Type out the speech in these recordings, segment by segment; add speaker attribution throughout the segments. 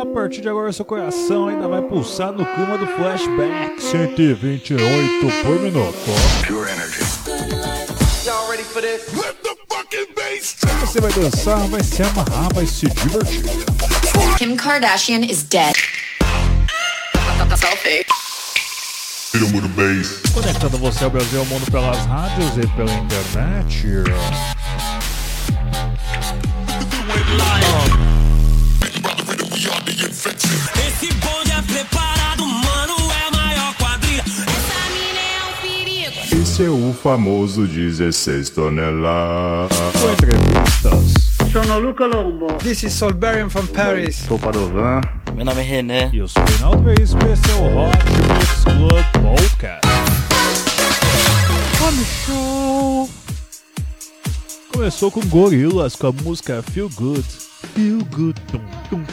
Speaker 1: A partir de agora, seu coração ainda vai pulsar no clima do flashback. 128 por minuto. Pure energy. Y'all ready for this? Let the fucking bass Você vai dançar, vai se amarrar, vai se divertir.
Speaker 2: Kim Kardashian is dead.
Speaker 1: Selfie. Conectando você ao Brasil ao mundo pelas rádios e pela internet. Preparado, mano, é maior quadrilha. Essa mina é um perigo.
Speaker 3: Esse é o famoso 16 toneladas.
Speaker 1: Entrevistas.
Speaker 4: Sono Luca Lombo.
Speaker 5: This is Solberian from Paris.
Speaker 6: Sou Padovan.
Speaker 7: Meu nome é René.
Speaker 1: E eu sou o Reinaldo Reis, esse é o Hot Mix Club Podcast. Come show! Começou com Gorillaz com a música Feel Good. Feel Good. Tum, tum.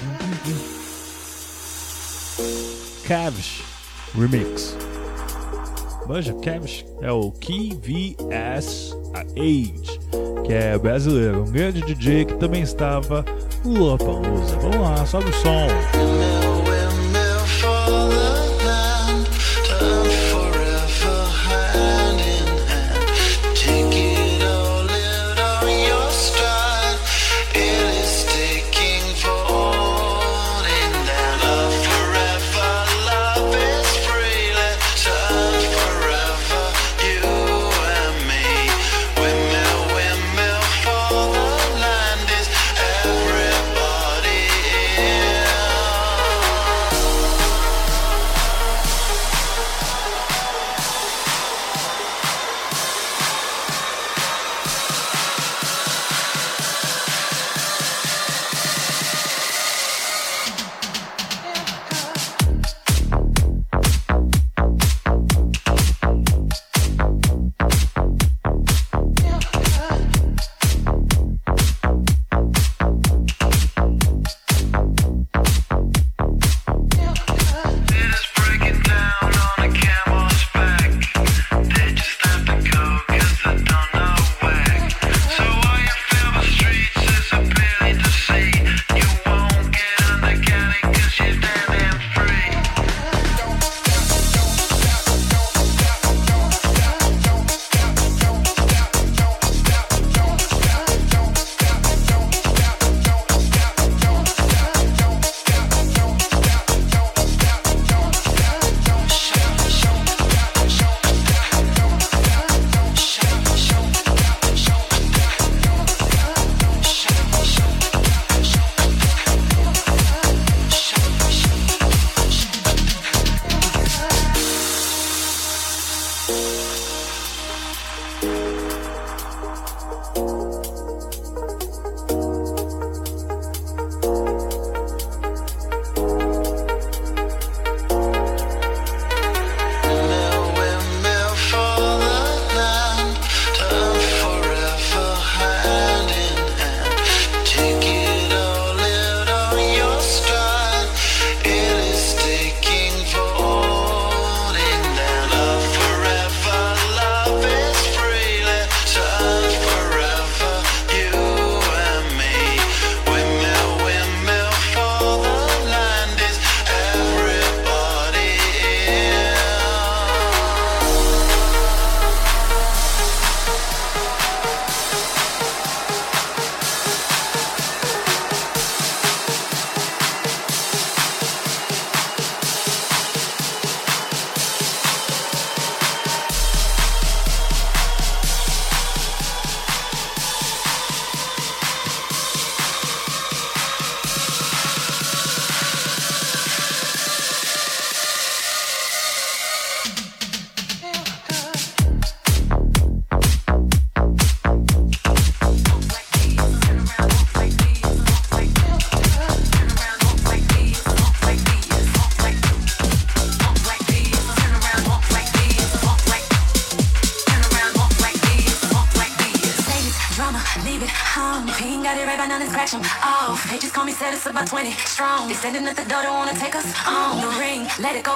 Speaker 1: Cavish Remix. Manja, Cavish é o KVS Age, que é brasileiro, um grande DJ que também estava no Lollapalooza. Vamos lá, sobe o som.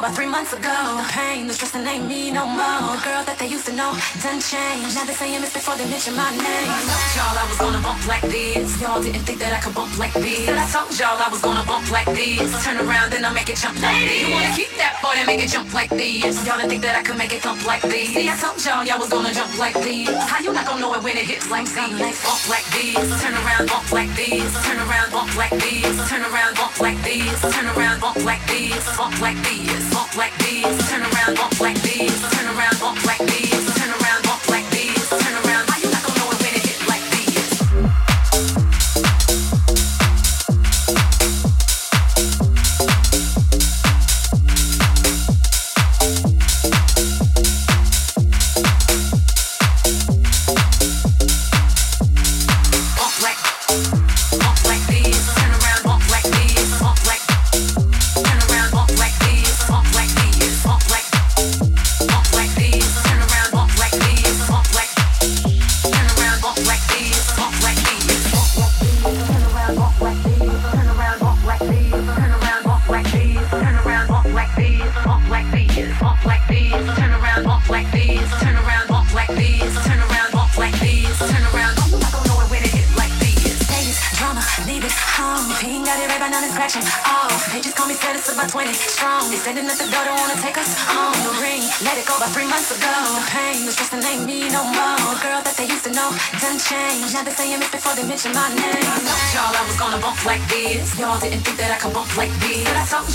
Speaker 8: About three months ago. The pain, the stress, ain't me no more. Girl that they used to know, done changed. Now they saying it's before they mention my name. Told y'all I was gonna bump like this. Y'all didn't think that I could bump like this. Said I told y'all I was gonna bump like this. Turn around, then I make it jump like this. You wanna keep that boy and make it jump like this. Y'all didn't think that I could make it thump like this. See, I told y'all y'all was gonna jump like this. How you not gonna know it when it hits like this? Bump like this. Turn around, bump like this. Turn around, bump like this. Turn around, bump like this. Turn around, bump like this. Bump like this. Bump like this. Turn around, bump like this. Turn around, bump like this.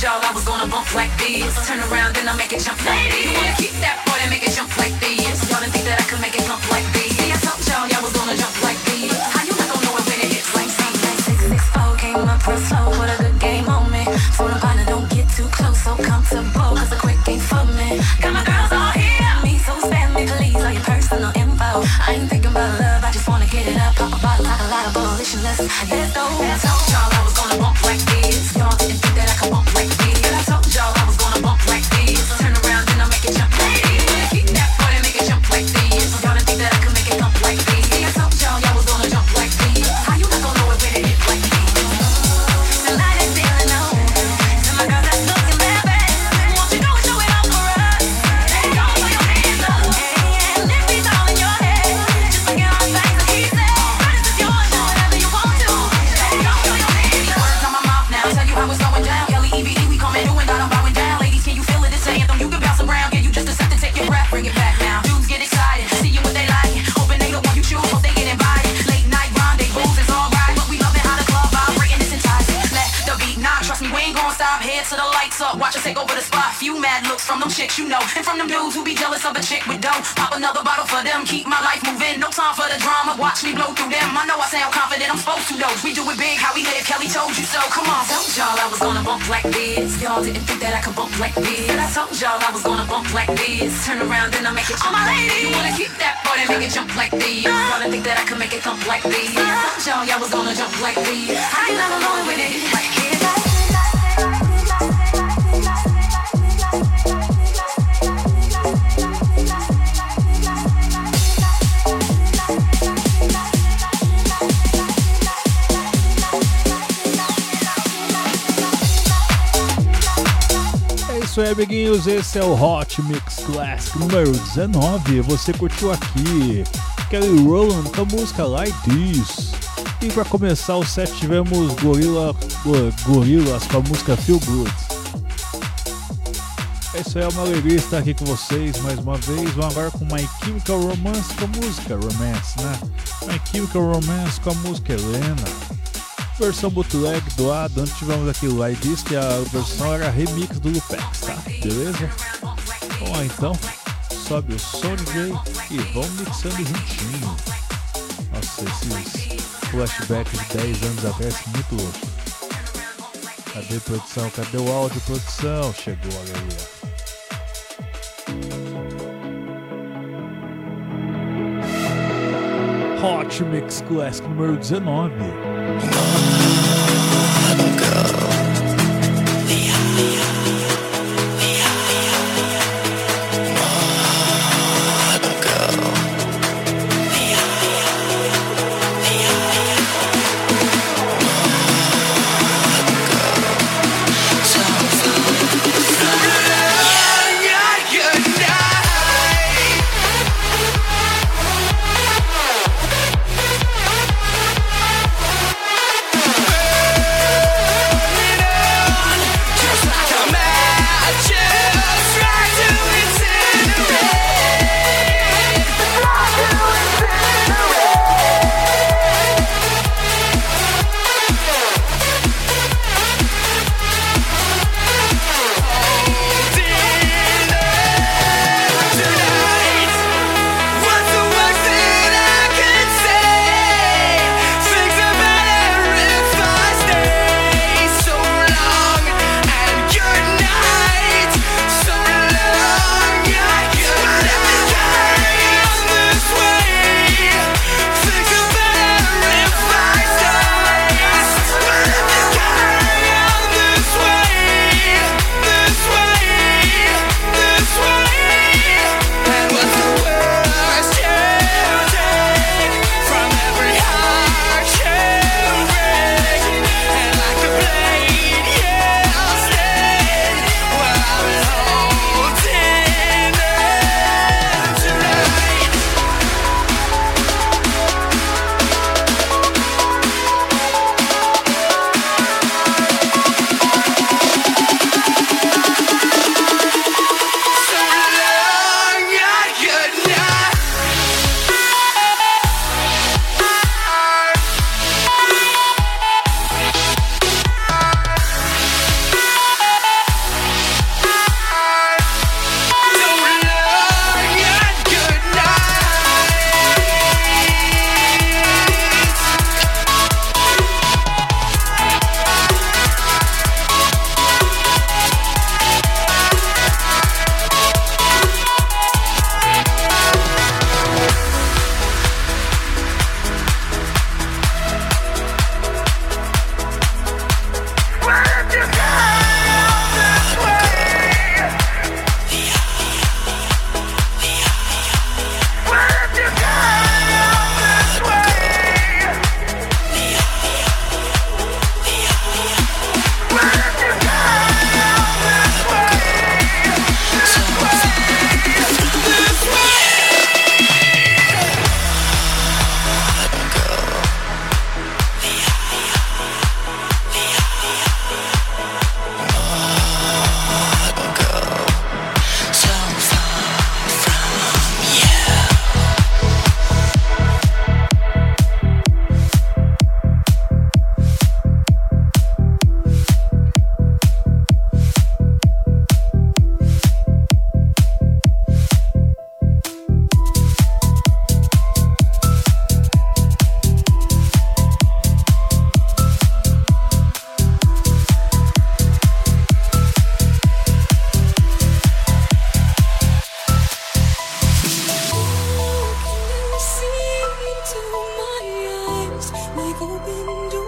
Speaker 8: Y'all I was gonna bump like this. Turn around, then I make it jump like this. Wanna keep that boy and make it jump like this. Y'all didn't think that I could make it jump like like this. But I told y'all I was gonna bump like this. Turn around, and I make it. All my ladies, you wanna keep that boy and make it jump like this. Y'all uh. didn't think that I could make it thump like this. I uh. told y'all y'all was gonna jump like this. How you never it when it like this?
Speaker 6: Isso aí, amiguinhos. Esse é o Hot Mix Classic número 19. Você curtiu aqui Kelly Rowland com a música Like This. E para começar o set tivemos Gorilla, Go- Gorillaz com a música Feel Good. É isso aí, é uma alegria estar aqui com vocês mais uma vez. Vamos agora com My Chemical Romance com a música Romance, né? My Chemical Romance com a música Helena versão bootleg do Adam, tivemos aqui o This, que a versão era remix do Lupex, tá? Beleza? Vamos lá então, sobe o som DJ e vamos mixando juntinho. Nossa, esses flashbacks de 10 anos atrás, muito louco. Cadê produção? Cadê o áudio produção? Chegou, aleluia. Hot Mix Classic número 19.
Speaker 9: Oh.
Speaker 6: 不变。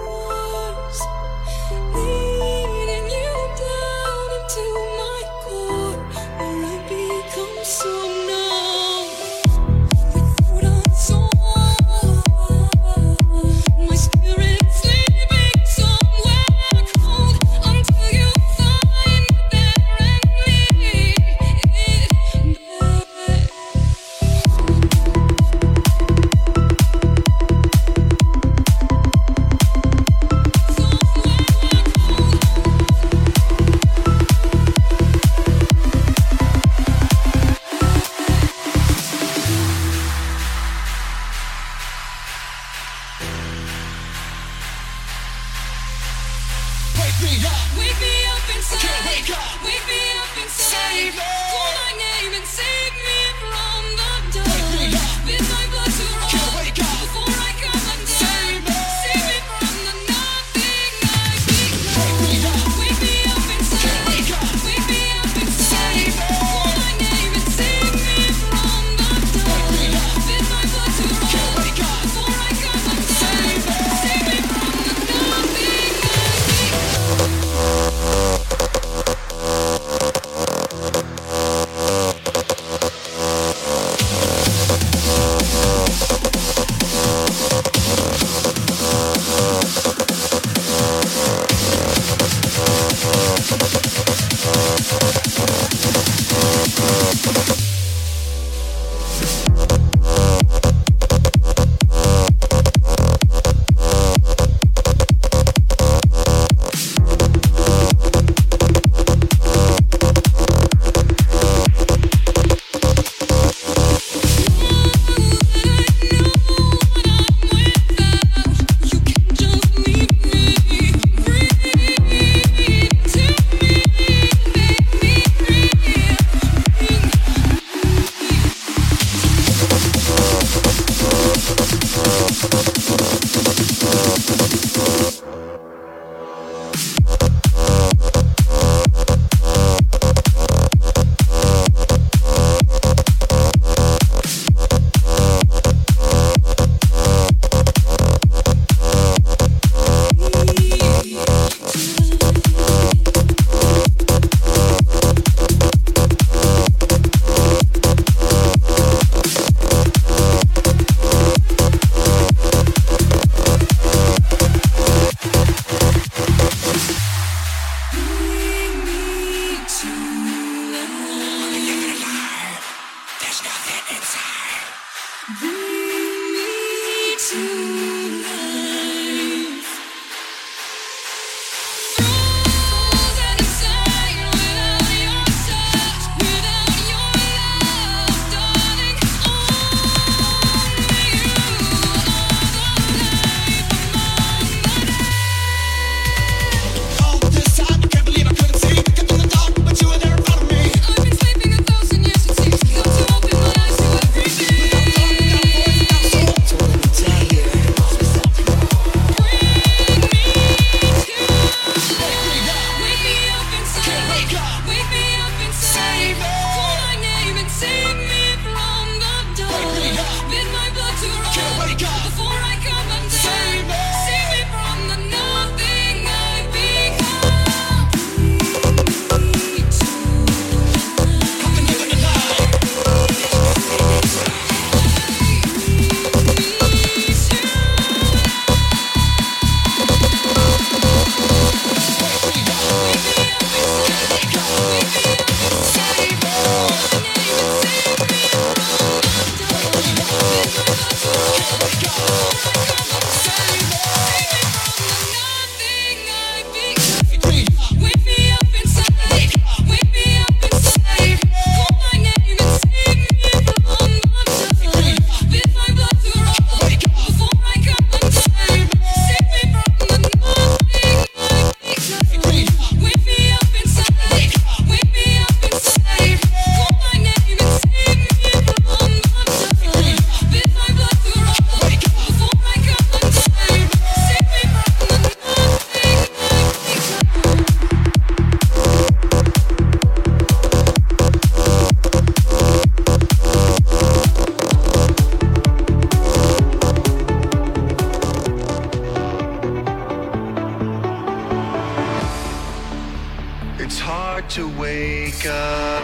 Speaker 6: to wake
Speaker 1: up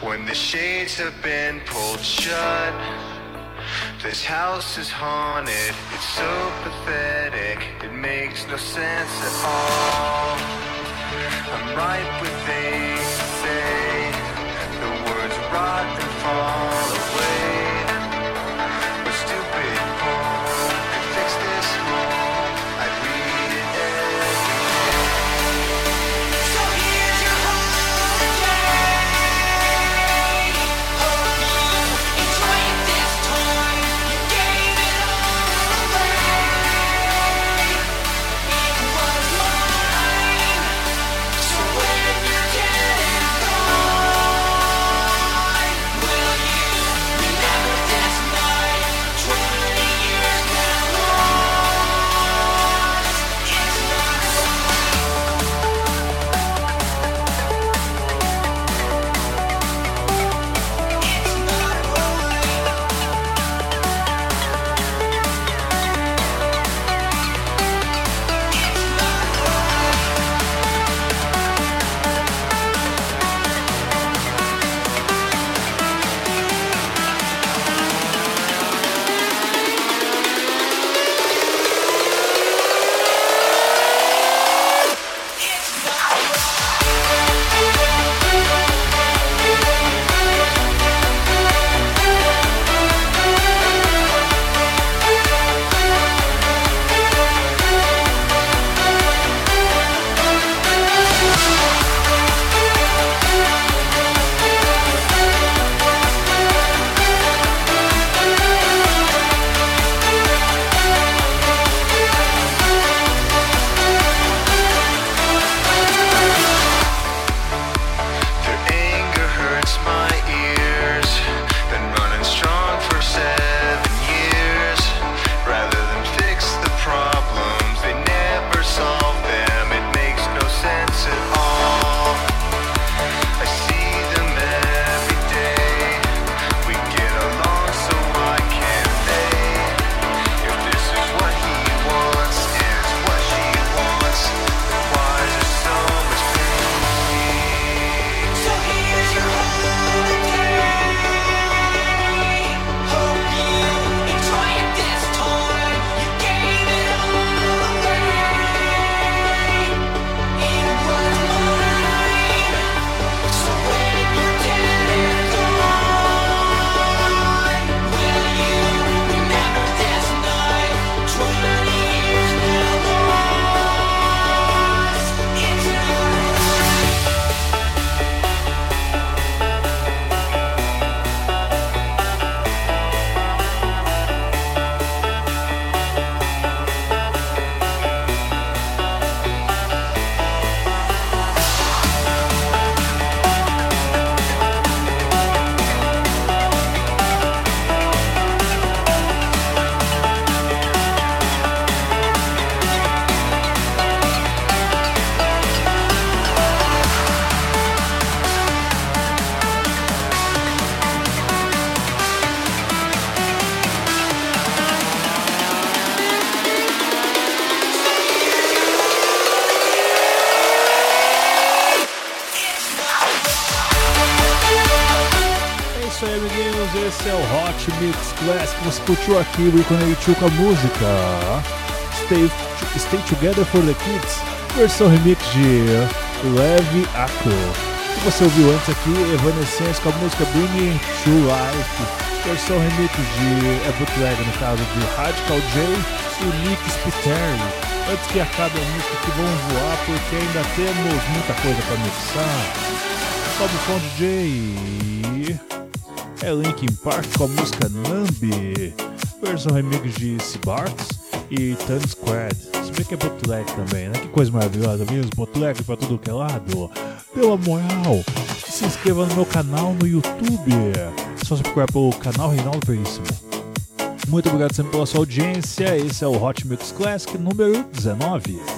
Speaker 1: when the shades have been pulled shut. This house is haunted, it's so pathetic, it makes no sense at all. I'm right with they say the words rot and fall.
Speaker 6: Você curtiu aqui o 82 com a música Stay, Stay Together for the Kids, versão remix de Leve Acro. E você ouviu antes aqui Evanescence com a música Bring to Life, versão remix de é bootleg no caso de Radical J e Nick Spiteri. Antes que acabe a música que vamos voar, porque ainda temos muita coisa para mixar. Sobe o som DJ. É Linkin Park com a música Nambi, versão remix de Sparks e Tan Squad. Se bem que é bootleg também, né? Que coisa maravilhosa mesmo, bootleg pra tudo que é lado. Uma moral, se inscreva no meu canal no YouTube. É só você procurar pelo canal Reinaldo Veríssimo. Muito obrigado sempre pela sua audiência. Esse é o Hot Mix Classic número 19.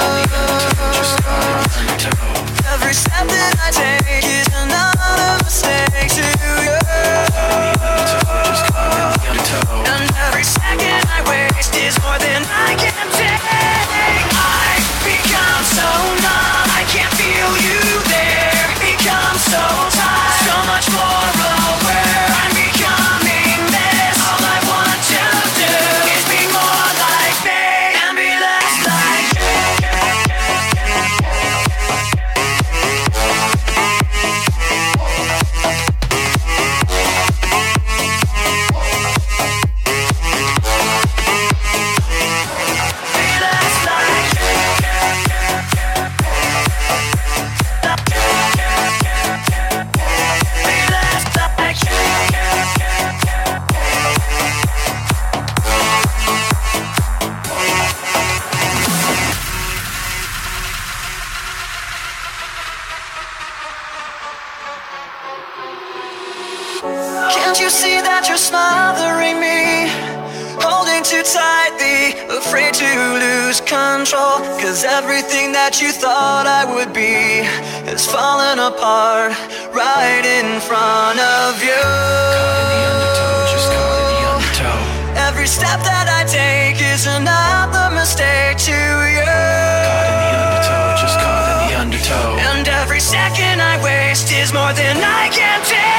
Speaker 10: Waste is more than I can take.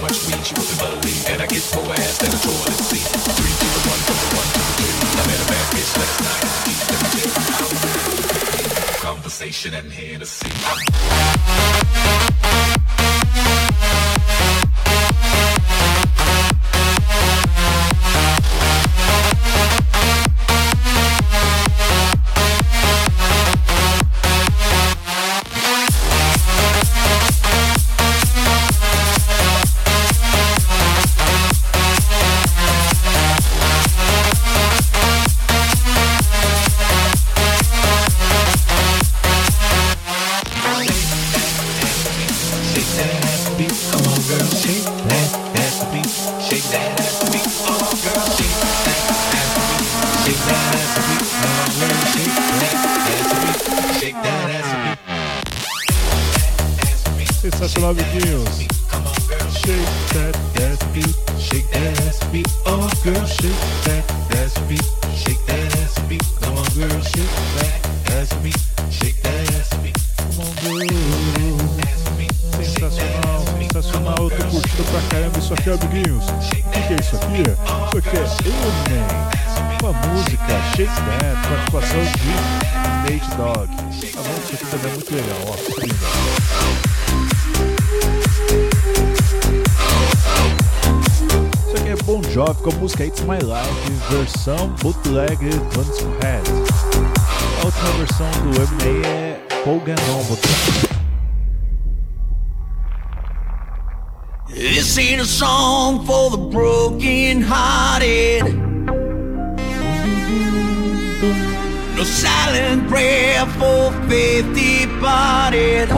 Speaker 10: much
Speaker 7: weed, she wasn't butterweed, and I get
Speaker 11: more ass than a toilet seat. Three to the one, from the one to the three. I'm a bad bitch, last night. not eat. Let me tell you how. Conversation and Hennessy.
Speaker 12: Boga Nomotron.
Speaker 13: This ain't a song for the broken hearted. No silent prayer for faith departed.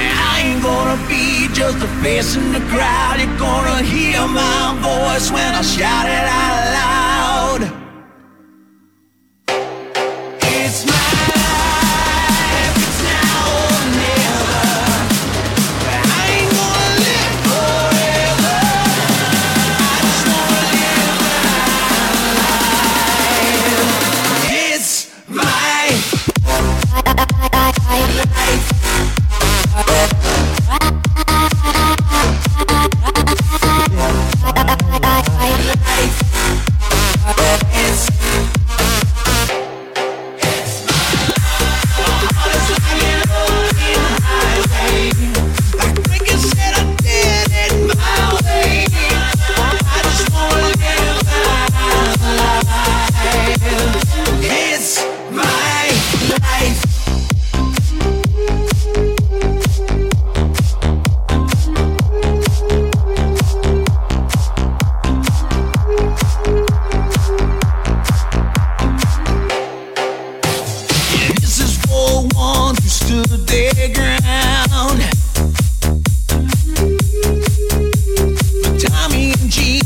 Speaker 13: I ain't gonna be just a face in the crowd. You're gonna hear my voice when I shout it out loud.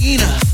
Speaker 12: Nina.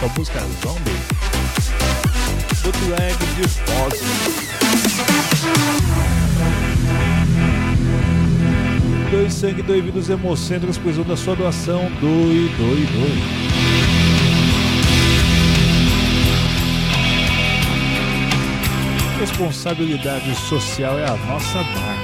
Speaker 12: com a música Zombie, bootleg de Ozzy. Dois sangue, dois vidros hemocentros, pois da sua doação, doe, doe, doe. Responsabilidade social é a nossa marca.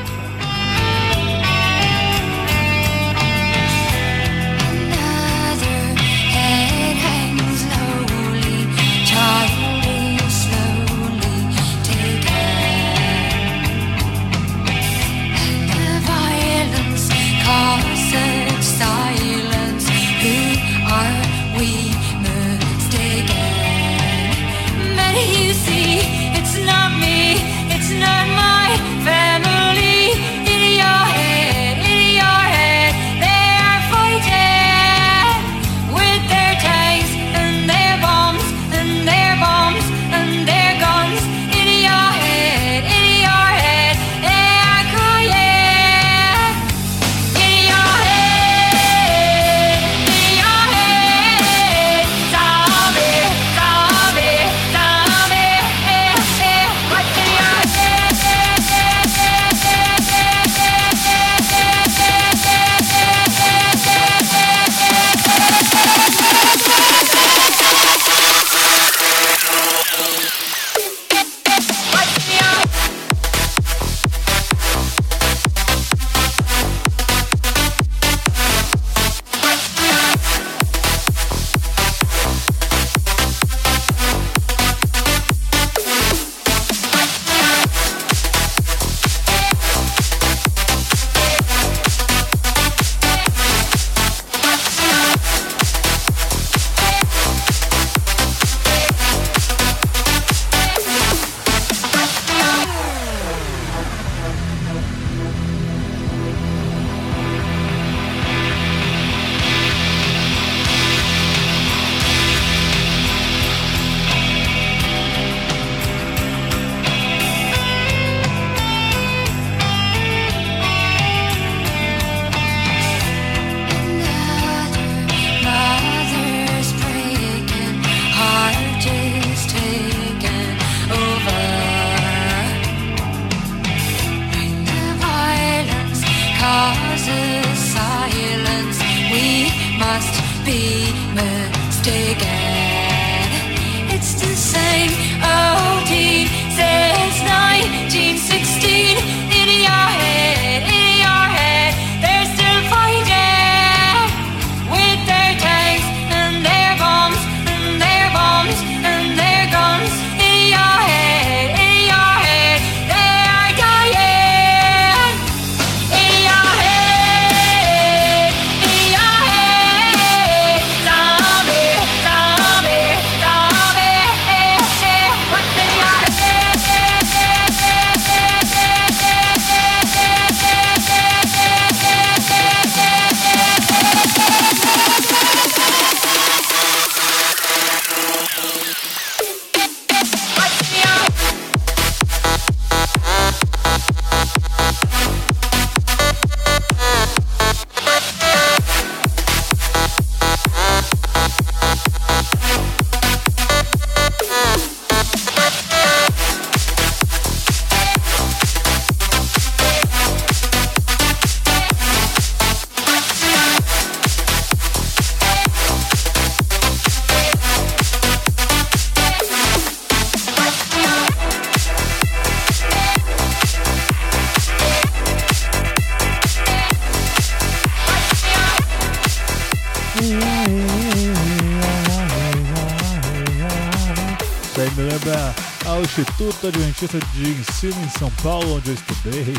Speaker 14: Instituto Adventista de Ensino em São Paulo, onde eu estudei.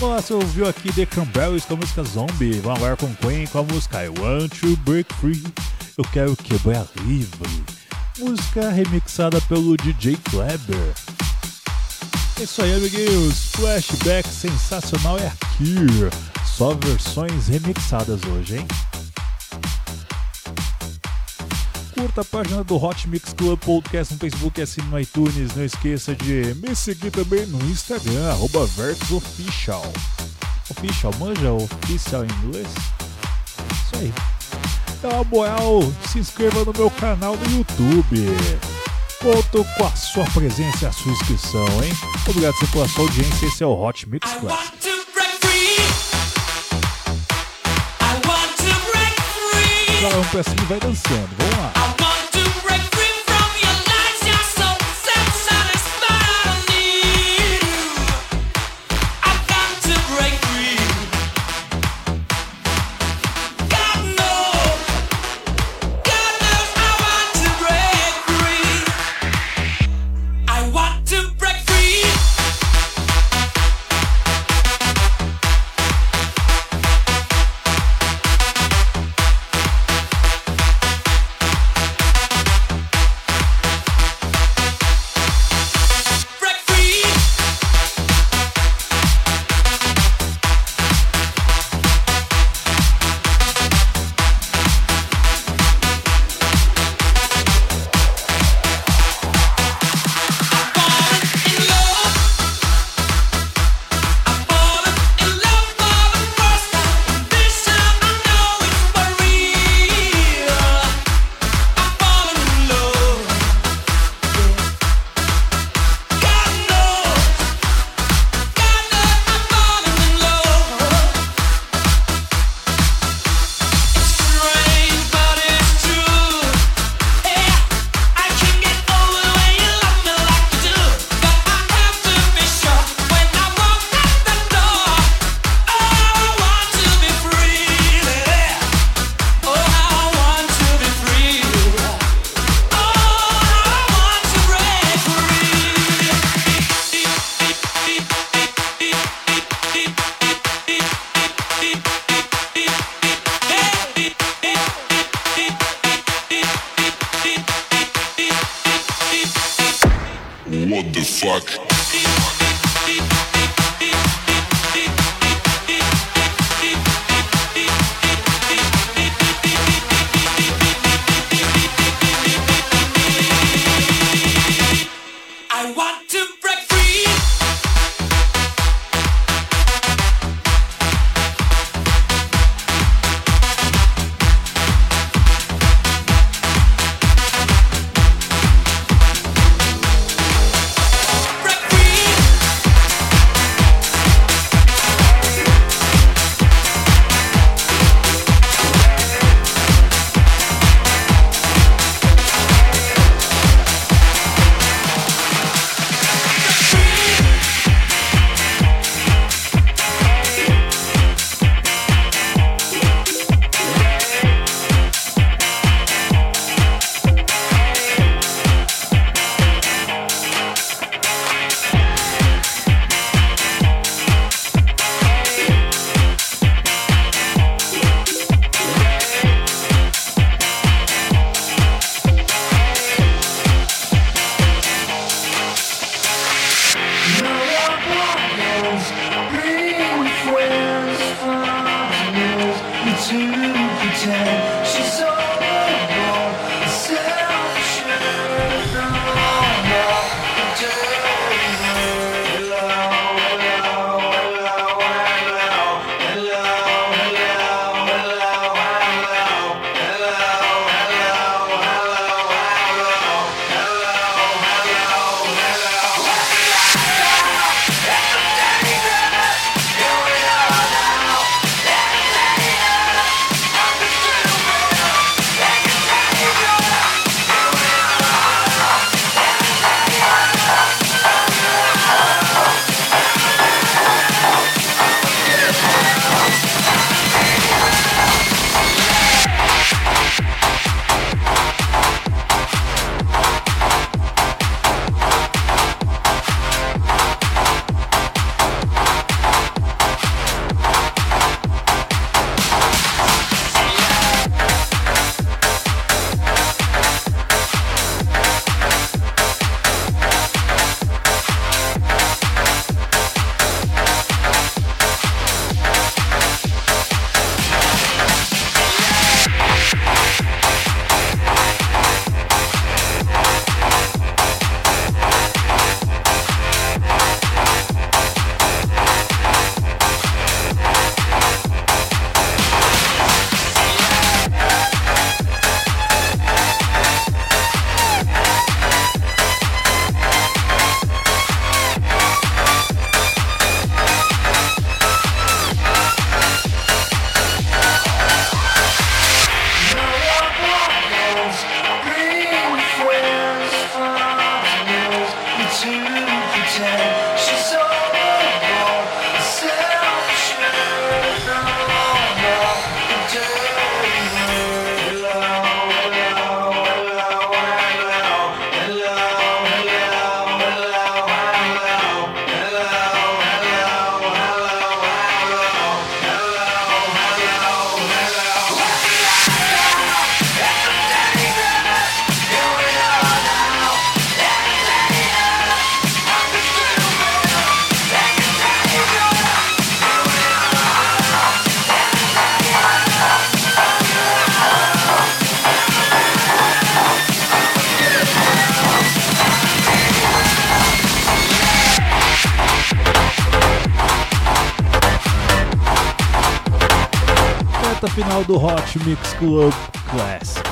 Speaker 14: Olá, você ouviu aqui The Cranberries com a música Zombie, vamos agora com Queen com a música I Want to Break Free, eu quero quebrar livre. Música remixada pelo DJ Kleber. É isso aí, amiguinhos. Flashback sensacional é aqui. Só versões remixadas hoje, hein? Curta a página do Hot Mix Club Podcast no Facebook e assine no iTunes. Não esqueça de me seguir também no Instagram, arroba VertusOfficial. Official, manja oficial em inglês? Isso aí. Dá uma moral, se inscreva no meu canal no YouTube. Conto com a sua presença e a sua inscrição, hein? Obrigado pela sua audiência. Esse é o Hot Mix Club. Vamos pra cima e vai dançando. Vamos lá.
Speaker 6: Do Hot Mix Club Classic.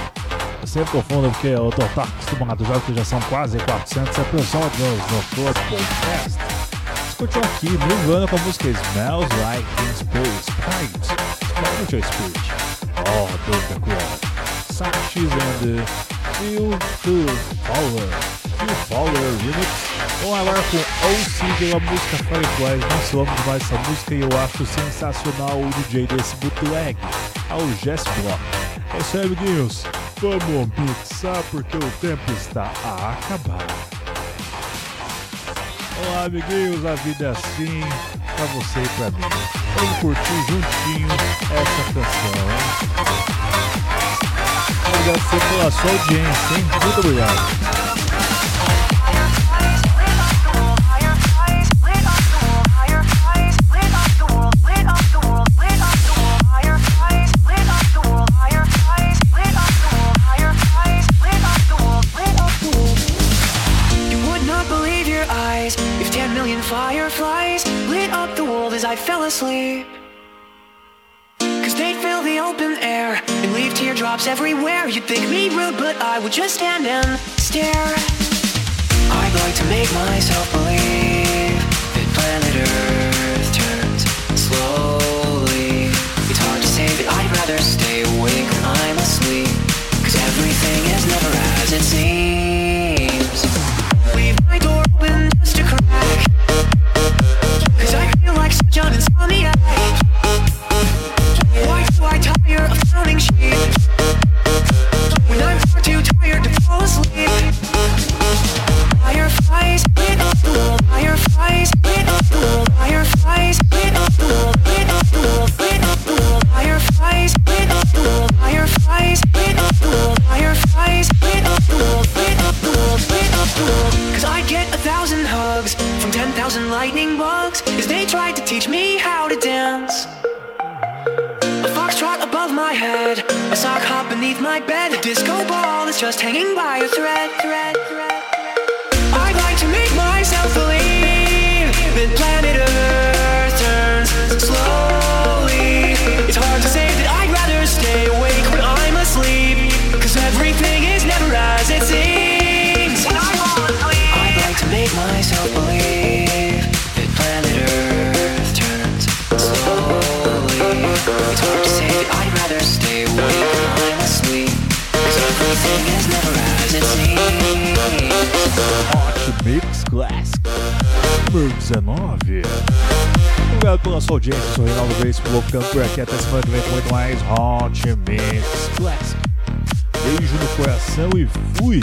Speaker 6: Eu sempre confundo porque eu tô tão acostumado já que já são quase 400 episódios no Club Podcast. Escutou aqui Nirvana com a música Smells Like Teen Spirit Sprite. Spiritual Spirit. Oh, Dope Club. Sanchez and Feel to Power. Feel Power Remix. Vamos agora com OC pela música Fireflies. Nossa, eu amo demais essa música e eu acho sensacional o DJ desse bootleg. É o Jess Block. É isso aí, amiguinhos. Vamos mixar porque o tempo está a acabar. Olá, amiguinhos, a vida é assim, pra você e pra mim. Vamos curtir juntinho essa canção? Obrigado pela sua audiência, hein? Muito obrigado.
Speaker 9: Asleep. Cause they'd fill the open air and leave teardrops everywhere. You'd think me rude, but I would just stand and stare. I'd like to make myself believe that planet Earth turns slowly. It's hard to say that I'd rather stay awake when I'm asleep. Cause everything is never as it seems. Hop my bed, a disco ball is just hanging by a thread, thread, thread. I'd like to make myself believe that planet
Speaker 6: 19. Obrigado pela sua audiência, sou Reinaldo Reis, colocando por aqui até semana que vem com muito mais Hot Mix Classic. Beijo no coração e fui!